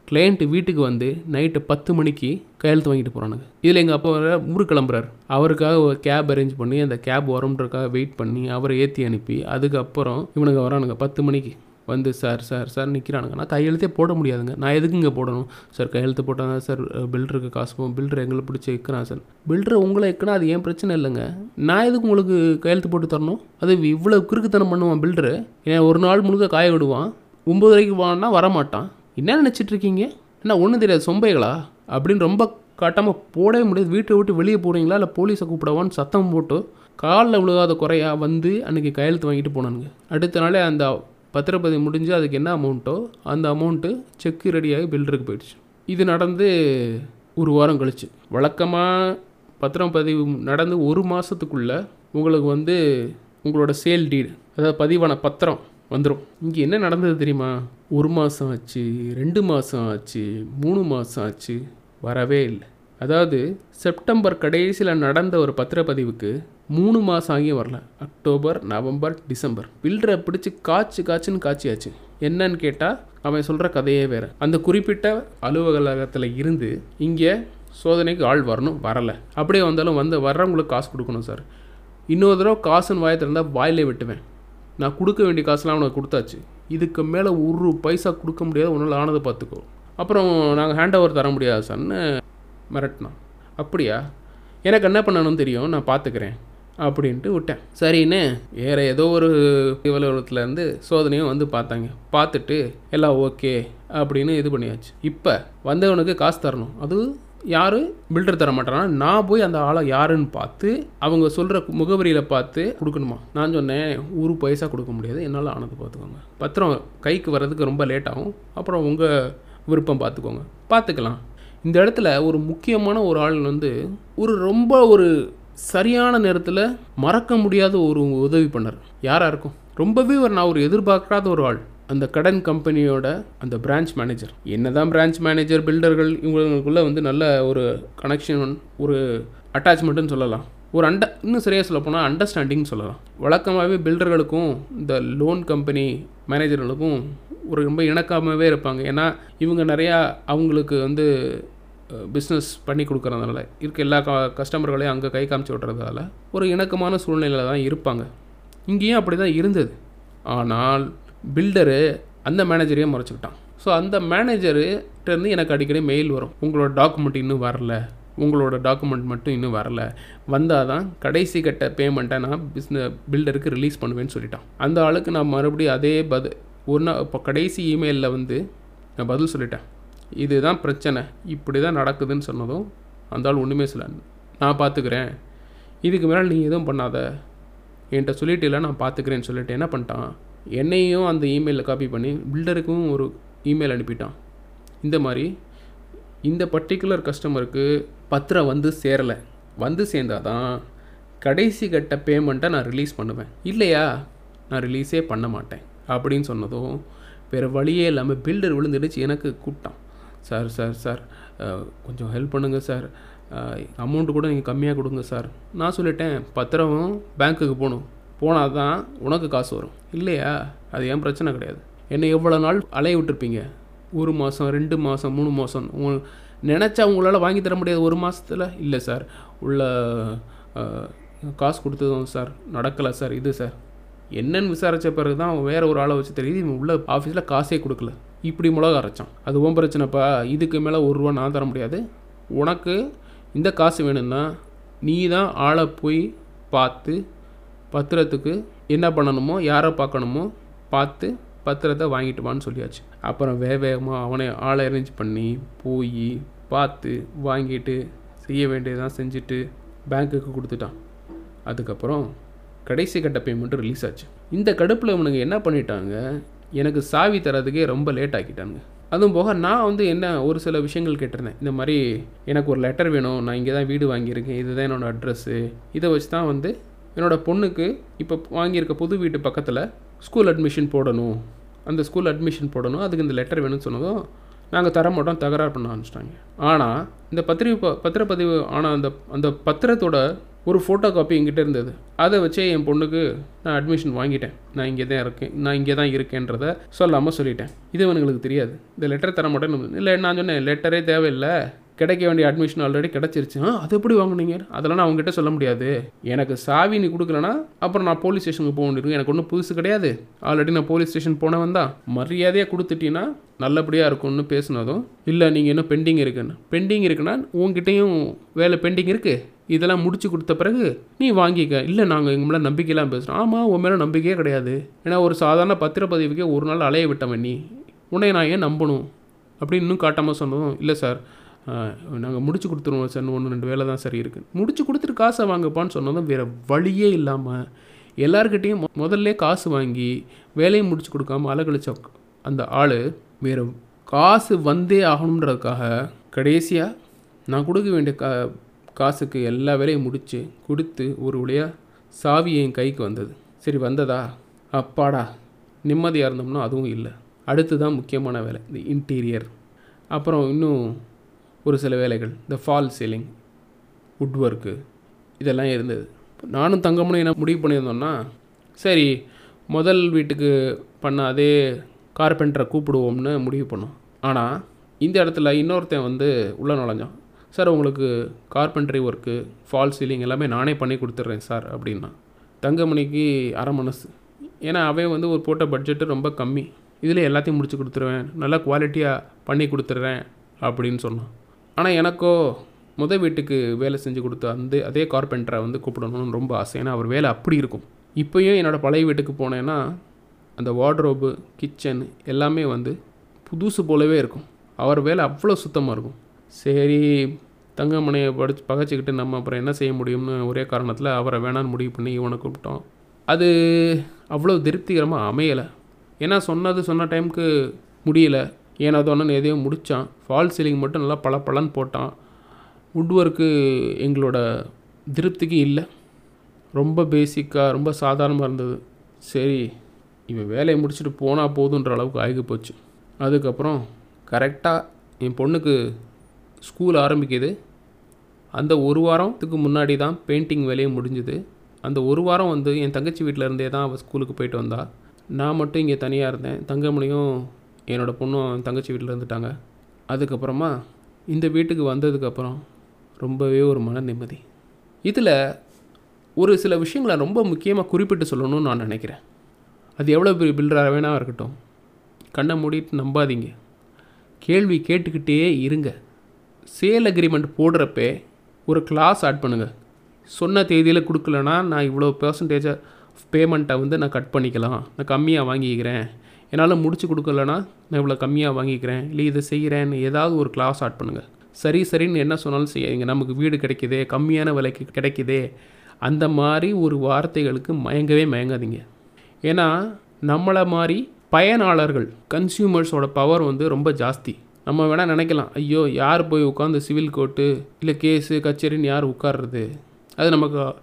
கிளையண்ட்டு வீட்டுக்கு வந்து நைட்டு பத்து மணிக்கு கையெழுத்து வாங்கிட்டு போகிறானுங்க இதில் எங்கள் அப்பா வர ஊர் கிளம்புறாரு. அவருக்காக ஒரு கேப் அரேஞ்ச் பண்ணி அந்த கேப் வரும்ன்றக்காக வெயிட் பண்ணி அவரை ஏற்றி அனுப்பி அதுக்கப்புறம் இவனுங்க வரானுங்க பத்து மணிக்கு. வந்து சார் சார் சார் நிற்கிறானுங்க நான் கையெழுத்தே போட முடியாதுங்க. நான் எதுக்குங்க போடணும்? சார் கையெழுத்து போட்டால் தான் சார் பில்டருக்கு காசு போகும் பில்டர் எங்களை பிடிச்சி வைக்கிறான் சார். பில்டர் உங்களை வைக்கணும் அது ஏன் பிரச்சனை இல்லைங்க? நான் எதுக்கு உங்களுக்கு கையெழுத்து போட்டு தரணும்? அது இவ்வளோ கிறுக்குத்தனம் பண்ணுவான் பில்டரு ஏன் ஒரு நாள் முழுக்க காய விடுவான். ஒம்பது வரைக்கும் வான்னா வரமாட்டான். என்ன நினச்சிட்டு இருக்கீங்க? என்ன ஒன்றும் தெரியாது. சொம்பைகளா? அப்படின்னு ரொம்ப காட்டாமல் போடவே முடியாது. வீட்டை விட்டு வெளியே போகிறீங்களா இல்லை போலீஸை கூப்பிடவான்னு சத்தம் போட்டு காலில் விழுகாத குறையா வந்து அன்றைக்கி கையெழுத்து வாங்கிட்டு போனானுங்க. அடுத்த நாளே அந்த பத்திரப்பதிவு முடிஞ்சு அதுக்கு என்ன அமௌண்ட்டோ அந்த அமௌண்ட்டு செக்கு ரெடியாகி பில்டருக்கு போயிடுச்சு. இது நடந்து ஒரு வாரம் கழிச்சு. வழக்கமாக பத்திரம் பதிவு நடந்து ஒரு மாதத்துக்குள்ளே உங்களுக்கு வந்து உங்களோட சேல் டீடு அதாவது பதிவான பத்திரம் வந்துடும் இங்கே என்ன நடந்தது தெரியுமா? ஒரு மாதம் ஆச்சு ரெண்டு மாதம் ஆச்சு மூணு மாதம் ஆச்சு வரவே இல்லை. அதாவது செப்டம்பர் கடைசியில் நடந்த ஒரு பத்திரப்பதிவுக்கு மூணு மாதம் ஆகியும் வரல. October November December. பில்டரை பிடிச்சி காய்ச்சி காய்ச்சின்னு காய்ச்சியாச்சு. என்னன்னு கேட்டால் அவன் சொல்கிற கதையே வேறு. அந்த குறிப்பிட்ட அலுவலகத்தில் இருந்து இங்கே சோதனைக்கு ஆள் வரணும் வரலை. அப்படியே வந்தாலும் வந்து வர்றவங்களுக்கு காசு கொடுக்கணும் சார். இன்னொரு தடவை காசுன்னு வாயத்தில் இருந்தால் வாயிலே விட்டுவேன். நான் கொடுக்க வேண்டிய காசுலாம் அவனுக்கு கொடுத்தாச்சு. இதுக்கு மேலே ஒரு பைசா கொடுக்க முடியாது உன்னால் ஆனதை பார்த்துக்கோ. அப்புறம் நாங்கள் ஹேண்ட் ஓவர் தர முடியாது சார்னு மிரட்டினான். அப்படியா? எனக்கு என்ன பண்ணணும்னு தெரியும் நான் பார்த்துக்கிறேன். அப்படின்ட்டு விட்டேன். சரின்னு வேறு ஏதோ ஒரு இருந்து சோதனையும் வந்து பார்த்தாங்க. பார்த்துட்டு எல்லாம் ஓகே அப்படின்னு இது பண்ணியாச்சு. இப்போ வந்தவனுக்கு காசு தரணும். அது யார்? பில்டர் தர மாட்டானா? நான் போய் அந்த ஆளை யாருன்னு பார்த்து அவங்க சொல்கிற முகவரியில் பார்த்து கொடுக்கணுமா? நான் சொன்னேன் ஒரு பைசா கொடுக்க முடியாது. என்னால் ஆனது பார்த்துக்கோங்க. பத்திரம் கைக்கு வர்றதுக்கு ரொம்ப லேட் ஆகும். அப்புறம் உங்கள் விருப்பம் பார்த்துக்கோங்க. பார்த்துக்கலாம். இந்த இடத்துல ஒரு முக்கியமான ஒரு ஆள் வந்து ஒரு ரொம்ப ஒரு சரியான நேரத்தில் மறக்க முடியாத ஒரு உதவி பண்ணார். யாராக இருக்கும்? ரொம்பவே ஒரு நான் ஒரு எதிர்பார்க்காத ஒரு ஆள். அந்த கடன் கம்பெனியோட அந்த பிரான்ச் மேனேஜர் என்னதான் பிரான்ச் மேனேஜர் பில்டர்கள் இவங்களுக்குள்ளே வந்து நல்ல ஒரு கனெக்ஷன் ஒரு அட்டாச்மெண்ட்டுன்னு சொல்லலாம். ஒரு அண்ட இன்னும் சரியாக சொல்ல போனால் அண்டர்ஸ்டாண்டிங் சொல்லலாம். வழக்கமாகவே பில்டர்களுக்கும் இந்த லோன் கம்பெனி மேனேஜர்களுக்கும் ஒரு ரொம்ப இணக்கமாகவே இருப்பாங்க. ஏன்னா இவங்க நிறையா அவங்களுக்கு வந்து பிஸ்னஸ் பண்ணி கொடுக்குறதுனால இருக்க எல்லா க கஸ்டமர்களையும் அங்கே கை காமிச்சு விட்றதால ஒரு இணக்கமான சூழ்நிலையில் தான் இருப்பாங்க. இங்கேயும் அப்படி தான் இருந்தது. ஆனால் பில்டரு அந்த மேனேஜரையே முறைச்சிக்கிட்டான் ஸோ அந்த மேனேஜருட்டேருந்து எனக்கு அடிக்கடி மெயில் வரும். உங்களோட டாக்குமெண்ட் இன்னும் வரல. உங்களோட டாக்குமெண்ட் மட்டும் இன்னும் வரல. வந்தால் தான் கடைசி கட்ட பேமெண்ட்டை நான் பிஸ்னஸ் பில்டருக்கு ரிலீஸ் பண்ணுவேன்னு சொல்லிட்டான். அந்த ஆளுக்கு நான் மறுபடியும் அதே பதில் ஒன்றா இப்போ கடைசி இமெயிலில் வந்து நான் பதில் சொல்லிட்டேன். இதுதான் பிரச்சனை. இப்படி தான் நடக்குதுன்னு சொன்னதும் அந்த ஆள் ஒன்றுமே சொல்ல நான் பார்த்துக்கிறேன் இதுக்கு மேலே நீ எதுவும் பண்ணாத. என்கிட்ட சொல்லிட்டு இல்லை நான் பார்த்துக்கிறேன்னு சொல்லிட்டு என்ன பண்ணிட்டான்? என்னையும் அந்த இமெயிலில் காப்பி பண்ணி பில்டருக்கும் ஒரு இமெயில் அனுப்பிட்டான். இந்த மாதிரி இந்த பர்டிகுலர் கஸ்டமருக்கு பத்திரம் வந்து சேரலை. வந்து சேர்ந்தால் தான் கடைசி கட்ட பேமெண்ட்டை நான் ரிலீஸ் பண்ணுவேன். இல்லையா? நான் ரிலீஸே பண்ண மாட்டேன். அப்படின்னு சொன்னதும் வேறு வழியே இல்லாமல் பில்டர் விழுந்துடுச்சு எனக்கு கூப்பிட்டான் சார் சார் சார். கொஞ்சம் ஹெல்ப் பண்ணுங்கள் சார். அமௌண்ட்டு கூட நீங்கள் கம்மியாக கொடுங்க சார். நான் சொல்லிட்டேன் பத்திரமும் பேங்க்குக்கு போகணும் போனால் தான் உனக்கு காசு வரும். இல்லையா? அது ஏன் பிரச்சனை கிடையாது. என்னை எவ்வளோ நாள் அலைய விட்டுருப்பீங்க? ஒரு மாதம் ரெண்டு மாதம் மூணு மாதம் உங்க நினச்சா உங்களால் வாங்கி தர முடியாது ஒரு மாதத்தில் இல்லை சார். உள்ள காசு கொடுத்ததும் சார் நடக்கலை சார். இது சார். என்னன்னு விசாரித்த பிறகு தான் வேறு ஒரு ஆளை வச்சு தெரியுது இவன் உள்ள ஆஃபீஸில் காசே கொடுக்கல. இப்படி மிளகா அரைச்சான். அது உன் பிரச்சனைப்பா. இதுக்கு மேலே ஒரு ரூபா நான் தர முடியாது. உனக்கு இந்த காசு வேணும்னா நீ தான் ஆளை போய் பார்த்து பத்திரத்துக்கு என்ன பண்ணணுமோ யாரை பார்க்கணுமோ பார்த்து பத்திரத்தை வாங்கிட்டு வான்னு சொல்லியாச்சு. அப்புறம் வேக வேகமாக அவனை ஆளை அரேஞ்ச் பண்ணி போய் பார்த்து வாங்கிட்டு செய்ய வேண்டியதான் செஞ்சுட்டு பேங்க்குக்கு கொடுத்துட்டான். அதுக்கப்புறம் கடைசி கட்ட பேமெண்ட்டு ரிலீஸ் ஆச்சு. இந்த கடுப்பில் இவனுங்க என்ன பண்ணிட்டாங்க? எனக்கு சாவி தரதுக்கே ரொம்ப லேட் ஆக்கிட்டாங்க அதுவும் போக நான் வந்து என்ன ஒரு சில விஷயங்கள் கேட்டிருந்தேன். இந்த மாதிரி எனக்கு ஒரு லெட்டர் வேணும் நான் இங்கே தான் வீடு வாங்கியிருக்கேன் இதுதான் என்னோடய அட்ரஸ்ஸு இதை வச்சு தான் வந்து என்னோடய பொண்ணுக்கு இப்போ வாங்கியிருக்க புது வீட்டு பக்கத்தில் ஸ்கூல் அட்மிஷன் போடணும். அந்த ஸ்கூல் அட்மிஷன் போடணும். அதுக்கு இந்த லெட்டர் வேணும்னு சொன்னதும் நாங்கள் தர மாட்டோம் தகராறு பண்ண ஆரம்பிச்சிட்டாங்க. ஆனால் இந்த பத்திரிகை பத்திரப்பதிவு ஆனால் அந்த அந்த பத்திரத்தோட ஒரு ஃபோட்டோ காப்பி என்கிட்ட இருந்தது. அதை வச்சே என் பொண்ணுக்கு நான் அட்மிஷன் வாங்கிட்டேன். நான் இங்கே தான் இருக்கேன். நான் இங்கே தான் இருக்கேன்றத சொல்லாமல் சொல்லிட்டேன். இது அவனுங்களுக்கு தெரியாது. இந்த லெட்டர் தர மாட்டேன்னு இல்லை நான் சொன்னேன் லெட்டரே தேவையில்லை. கிடைக்க வேண்டிய அட்மிஷன் ஆல்ரெடி கிடச்சிருச்சு. ஆ அது எப்படி வாங்குனீங்க? அதெல்லாம் நான் அவங்ககிட்ட சொல்ல முடியாது. எனக்கு சாவி நீ கொடுக்கலனா அப்புறம் நான் போலீஸ் ஸ்டேஷனுக்கு போக வேண்டியிருக்கும். எனக்கு ஒன்றும் புதுசு கிடையாது. ஆல்ரெடி நான் போலீஸ் ஸ்டேஷன் போனவன் தான். மரியாதையாக கொடுத்துட்டீங்கன்னா நல்லபடியாக இருக்கும்னு பேசினதும் இல்லை நீங்கள் இன்னும் பெண்டிங் இருக்குன்னு. பெண்டிங் இருக்குன்னா உங்ககிட்டையும் வேலை பெண்டிங் இருக்குது இதெல்லாம் முடிச்சு கொடுத்த பிறகு நீ வாங்கிக்க. இல்லை நாங்கள் எங்கள் மேலே நம்பிக்கையெல்லாம் பேசுகிறோம் ஆமாம் உன் மேலே நம்பிக்கையே கிடையாது. ஏன்னா ஒரு சாதாரண பத்திரப்பதிவுக்கே ஒரு நாள் அலைய விட்டவன் நீ. உன்னை நான் ஏன் நம்பணும்? அப்படின்னு இன்னும் காட்டாமல் சொன்னதும் இல்லை சார். நாங்கள் முடிச்சு கொடுத்துருவோம் சார். ஒன்று ரெண்டு வேலை தான் சரி இருக்குது முடிச்சு கொடுத்துட்டு காசை வாங்கப்பான்னு சொன்னதும் வேறு வழியே இல்லாமல் எல்லார்கிட்டேயும் முதல்ல காசு வாங்கி வேலையை முடிச்சு கொடுக்காம அலகழிச்ச அந்த ஆள் வேறு காசு வந்தே ஆகணுன்றதுக்காக கடைசியாக நான் கொடுக்க வேண்டிய கா காசுக்கு எல்லா வேலையும் முடித்து கொடுத்து ஒரு வழியாக சாவி என் கைக்கு வந்தது. சரி வந்ததா? அப்பாடா நிம்மதியாக இருந்தோம்னா அதுவும் இல்லை. அடுத்து தான் முக்கியமான வேலை இந்த இன்டீரியர் அப்புறம் இன்னும் ஒரு சில வேலைகள் இந்த ஃபால் சீலிங் உட் ஒர்க்கு இதெல்லாம் இருந்தது. நானும் தங்கமனும் என்ன முடிவு பண்ணியிருந்தோம்னா சரி முதல் வீட்டுக்கு பண்ண அதே கார்பெண்டரை கூப்பிடுவோம்னு முடிவு பண்ணோம். ஆனால் இந்த இடத்துல இன்னொருத்தன் வந்து உள்ளே நுழைஞ்சான். சார் உங்களுக்கு கார்பென்ட்ரி ஒர்க்கு ஃபால் சீலிங் எல்லாமே நானே பண்ணி கொடுத்துட்றேன் சார் அப்படின்னா. தங்கமணிக்கு அரை மனசு. ஏன்னா அவன் வந்து ஒரு போட்ட பட்ஜெட்டு ரொம்ப கம்மி. இதில் எல்லாத்தையும் முடிச்சு கொடுத்துருவேன். நல்லா குவாலிட்டியாக பண்ணி கொடுத்துட்றேன் அப்படின்னு சொன்னான். ஆனால் எனக்கோ முத வீட்டுக்கு வேலை செஞ்சு கொடுத்த அந்த அதே கார்பெண்டரை வந்து கூப்பிடணும்னு ரொம்ப ஆசை. ஏன்னா அவர் வேலை அப்படி இருக்கும். இப்போயும் என்னோடய பழைய வீட்டுக்கு போனேன்னா அந்த வார்ட்ரோபு கிச்சன் எல்லாமே வந்து புதுசு போலவே இருக்கும். அவர் வேலை அவ்வளோ சுத்தமாக இருக்கும். சரி தங்கமணியை படிச்சு பகைச்சிக்கிட்டு நம்ம அப்புறம் என்ன செய்ய முடியும்னு ஒரே காரணத்தில் அவரை வேணான்னு முடிவு பண்ணி இவனை கூப்பிட்டோம். அது அவ்வளோ திருப்திகரமாக அமையலை. ஏன்னா சொன்னது சொன்ன டைமுக்கு முடியல. ஏன்னா தோணுன்னு எதையோ முடித்தான் ஃபால் சீலிங் மட்டும் நல்லா பல பலன் போட்டான். வுட் ஒர்க்கு எங்களோட திருப்திக்கு இல்லை. ரொம்ப பேசிக்காக ரொம்ப சாதாரணமாக இருந்தது. சரி இவன் வேலையை முடிச்சுட்டு போனால் போதுன்ற அளவுக்கு ஆகி போச்சு அதுக்கப்புறம் கரெக்டாக என் பொண்ணுக்கு ஸ்கூல் ஆரம்பிக்குது. அந்த ஒரு வாரத்துக்கு முன்னாடி தான் பெயிண்டிங் வேலையும் முடிஞ்சுது. அந்த ஒரு வாரம் வந்து என் தங்கச்சி வீட்டில் இருந்தே தான் அவள் ஸ்கூலுக்கு போயிட்டு வந்தாள் நான் மட்டும் இங்கே தனியாக இருந்தேன். தங்கமணியும் என்னோடய பொண்ணும் என் தங்கச்சி வீட்டில் இருந்துட்டாங்க. அதுக்கப்புறமா இந்த வீட்டுக்கு வந்ததுக்கப்புறம் ரொம்பவே ஒரு மன நிம்மதி. இதில் ஒரு சில விஷயங்களை ரொம்ப முக்கியமாக குறிப்பிட்டு சொல்லணும்னு நான் நினைக்கிறேன். அது எவ்வளோ பெரிய பில்டராக வேணா இருக்கட்டும். கண்ணை மூடிட்டு நம்பாதீங்க. கேள்வி கேட்டுக்கிட்டே இருங்க. சேல் அக்ரிமெண்ட் போடுறப்பே ஒரு கிளாஸ் ஆட் பண்ணுங்கள் சொன்ன தேதியில் கொடுக்கலனா நான் இவ்வளோ பெர்சன்டேஜை பேமெண்ட்டை வந்து நான் கட் பண்ணிக்கலாம். நான் கம்மியாக வாங்கிக்கிறேன். என்னால் முடிச்சு கொடுக்கலனா நான் இவ்வளோ கம்மியாக வாங்கிக்கிறேன். இல்லை இதை செய்கிறேன்னு ஏதாவது ஒரு கிளாஸ் ஆட் பண்ணுங்கள் சரி சரின்னு என்ன சொன்னாலும் செய்யுங்க நமக்கு வீடு கிடைக்கிதே கம்மியான விலைக்கு கிடைக்குதே அந்த மாதிரி ஒரு வார்த்தைகளுக்கு மயங்கவே மயங்காதீங்க. ஏன்னா நம்மளை மாதிரி பயனாளர்கள் கன்சியூமர்ஸோட பவர் வந்து ரொம்ப ஜாஸ்தி. நம்ம வேணால் நினைக்கலாம். ஐயோ யார் போய் உட்காந்து சிவில் கோர்ட்டு இல்லை கேஸு கச்சேரின்னு யார் உட்கார்றது? அது நமக்கு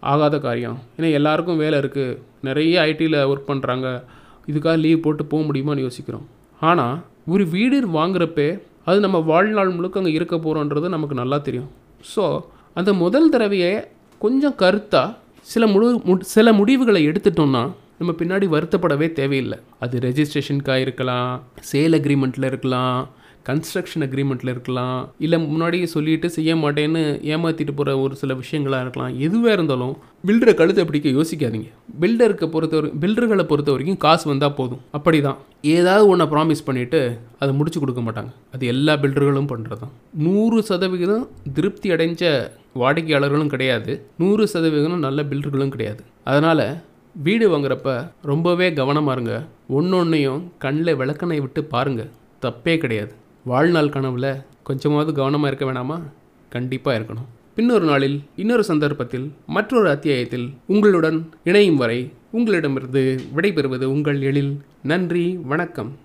ஆகாத காரியம். ஏன்னா எல்லாருக்கும் வேலை இருக்குது நிறைய ஐடியில் ஒர்க் பண்ணுறாங்க இதுக்காக லீவ் போட்டு போக முடியுமான்னு யோசிக்கிறோம். ஆனால் ஒரு வீடு வாங்குறப்பே அது நம்ம வாழ்நாள் முழுக்க அங்கே இருக்க போகிறோன்றது நமக்கு நல்லா தெரியும். ஸோ அந்த முதல் தடவையை கொஞ்சம் கருத்தாக சில முழு மு- சில முடிவுகளை எடுத்துட்டோம்னா நம்ம பின்னாடி வருத்தப்படவே தேவையில்லை. அது ரெஜிஸ்ட்ரேஷனுக்காக இருக்கலாம் சேல் அக்ரிமெண்ட்டில் இருக்கலாம் கன்ஸ்ட்ரக்ஷன் அக்ரிமெண்ட்டில் இருக்கலாம் இல்லை முன்னாடியே சொல்லிட்டு செய்ய மாட்டேன்னு ஏமாற்றிட்டு போகிற ஒரு சில விஷயங்களாக இருக்கலாம் எதுவாக இருந்தாலும் பில்டரை கழுத்தை பிடிக்க யோசிக்காதீங்க. பில்டருக்கு பொறுத்த வரைக்கும் பில்டர்களை பொறுத்த வரைக்கும் காசு வந்தால் போதும். அப்படி தான் ஏதாவது ஒன்றை ப்ராமிஸ் பண்ணிவிட்டு அதை முடிச்சு கொடுக்க மாட்டாங்க. அது எல்லா பில்டர்களும் பண்ணுறது தான் நூறு சதவிகிதம் திருப்தி அடைஞ்ச வாடிக்கையாளர்களும் கிடையாது. நூறு சதவிகிதம் நல்ல பில்டர்களும் கிடையாது. அதனால் வீடு வாங்குறப்ப ரொம்பவே கவனமாக இருங்க. ஒன்றொன்னையும் கண்ணில் விளக்கனை விட்டு பாருங்கள் தப்பே கிடையாது. வாழ்நாள் கனவுல கொஞ்சமாவது கவனமாக இருக்க வேணாமா? கண்டிப்பாக இருக்கணும். பின்னொரு நாளில் இன்னொரு சந்தர்ப்பத்தில் மற்றொரு அத்தியாயத்தில் உங்களுடன் இணையும் வரை உங்களிடமிருந்து விடைபெறுவது உங்கள் எழில். நன்றி வணக்கம்.